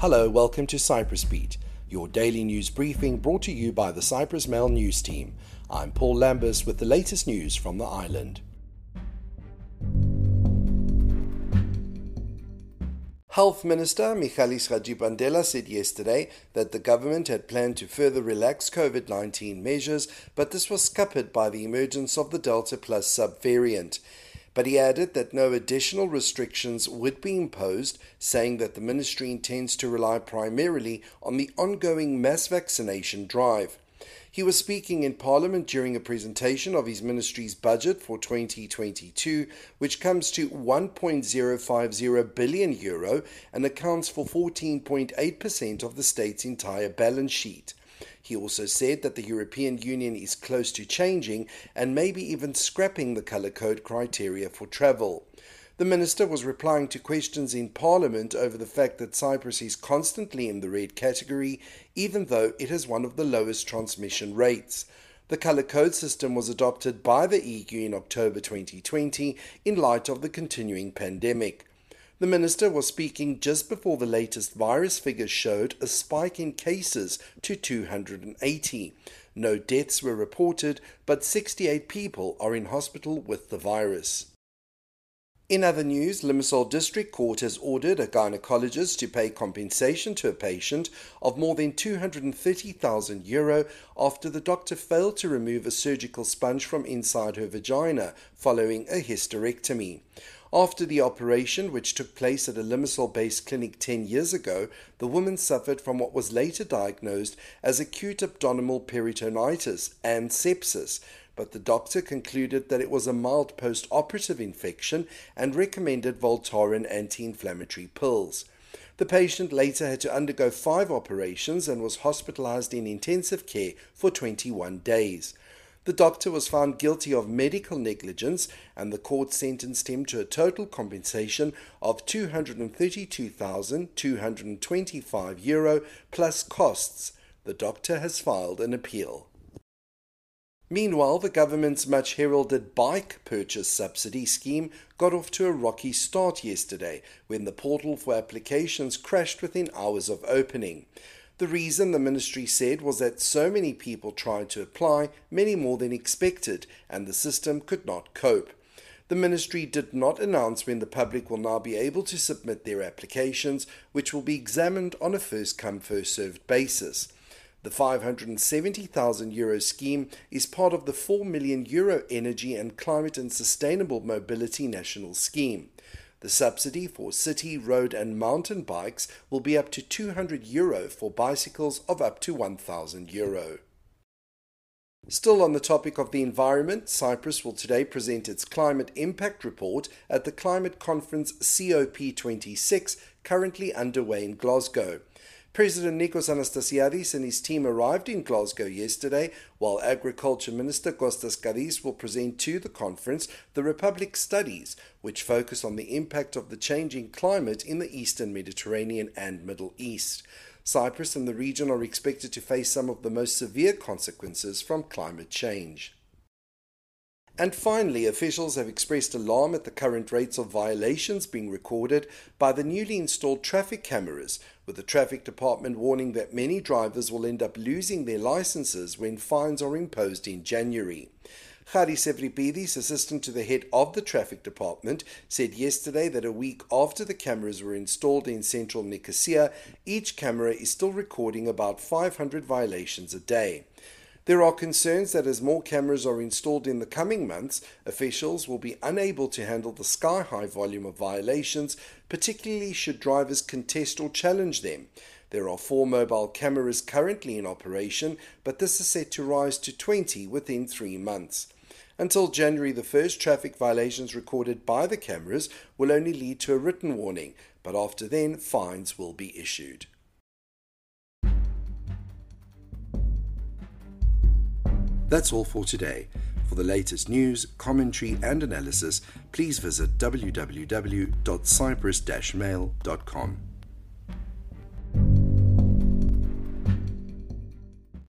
Hello, welcome to Cyprus Beat, your daily news briefing brought to you by the Cyprus Mail News Team. I'm Paul Lambus with the latest news from the island. Health Minister Michalis Hadjipantela said yesterday that the government had planned to further relax COVID 19 measures, but this was scuppered by the emergence of the Delta Plus subvariant. But he added that no additional restrictions would be imposed, saying that the ministry intends to rely primarily on the ongoing mass vaccination drive. He was speaking in Parliament during a presentation of his ministry's budget for 2022, which comes to 1.050 billion euro and accounts for 14.8% of the state's entire balance sheet. He also said that the European Union is close to changing and maybe even scrapping the colour code criteria for travel. The minister was replying to questions in Parliament over the fact that Cyprus is constantly in the red category, even though it has one of the lowest transmission rates. The colour code system was adopted by the EU in October 2020 in light of the continuing pandemic. The minister was speaking just before the latest virus figures showed a spike in cases to 280. No deaths were reported, but 68 people are in hospital with the virus. In other news, Limassol District Court has ordered a gynecologist to pay compensation to a patient of more than 230,000 euro after the doctor failed to remove a surgical sponge from inside her vagina following a hysterectomy. After the operation, which took place at a Limassol based clinic 10 years ago, the woman suffered from what was later diagnosed as acute abdominal peritonitis and sepsis, but the doctor concluded that it was a mild post operative infection and recommended Voltaren anti inflammatory pills. The patient later had to undergo five operations and was hospitalized in intensive care for 21 days. The doctor was found guilty of medical negligence and the court sentenced him to a total compensation of 232,225 euro plus costs. The doctor has filed an appeal. Meanwhile, the government's much heralded bike purchase subsidy scheme got off to a rocky start yesterday when the portal for applications crashed within hours of opening. The reason the ministry said was that so many people tried to apply, many more than expected, and the system could not cope. The ministry did not announce when the public will now be able to submit their applications, which will be examined on a first come, first served basis. The 570,000 euro scheme is part of the 4 million euro Energy and Climate and Sustainable Mobility National Scheme. The subsidy for city, road, and mountain bikes will be up to 200 euro for bicycles of up to 1000 euro. Still on the topic of the environment, Cyprus will today present its climate impact report at the climate conference COP26 currently underway in Glasgow. President Nikos Anastasiadis and his team arrived in Glasgow yesterday, while Agriculture Minister Kostas Kadis will present to the conference the Republic Studies, which focus on the impact of the changing climate in the eastern Mediterranean and Middle East. Cyprus and the region are expected to face some of the most severe consequences from climate change. And finally, officials have expressed alarm at the current rates of violations being recorded by the newly installed traffic cameras, with the traffic department warning that many drivers will end up losing their licenses when fines are imposed in January. Charis Evripidis, assistant to the head of the traffic department, said yesterday that a week after the cameras were installed in central Nicosia, each camera is still recording about 500 violations a day. There are concerns that as more cameras are installed in the coming months, officials will be unable to handle the sky high volume of violations, particularly should drivers contest or challenge them. There are four mobile cameras currently in operation, but this is set to rise to 20 within three months. Until January the 1st, traffic violations recorded by the cameras will only lead to a written warning, but after then, fines will be issued. That's all for today. For the latest news, commentary, and analysis, please visit www.cyprus-mail.com.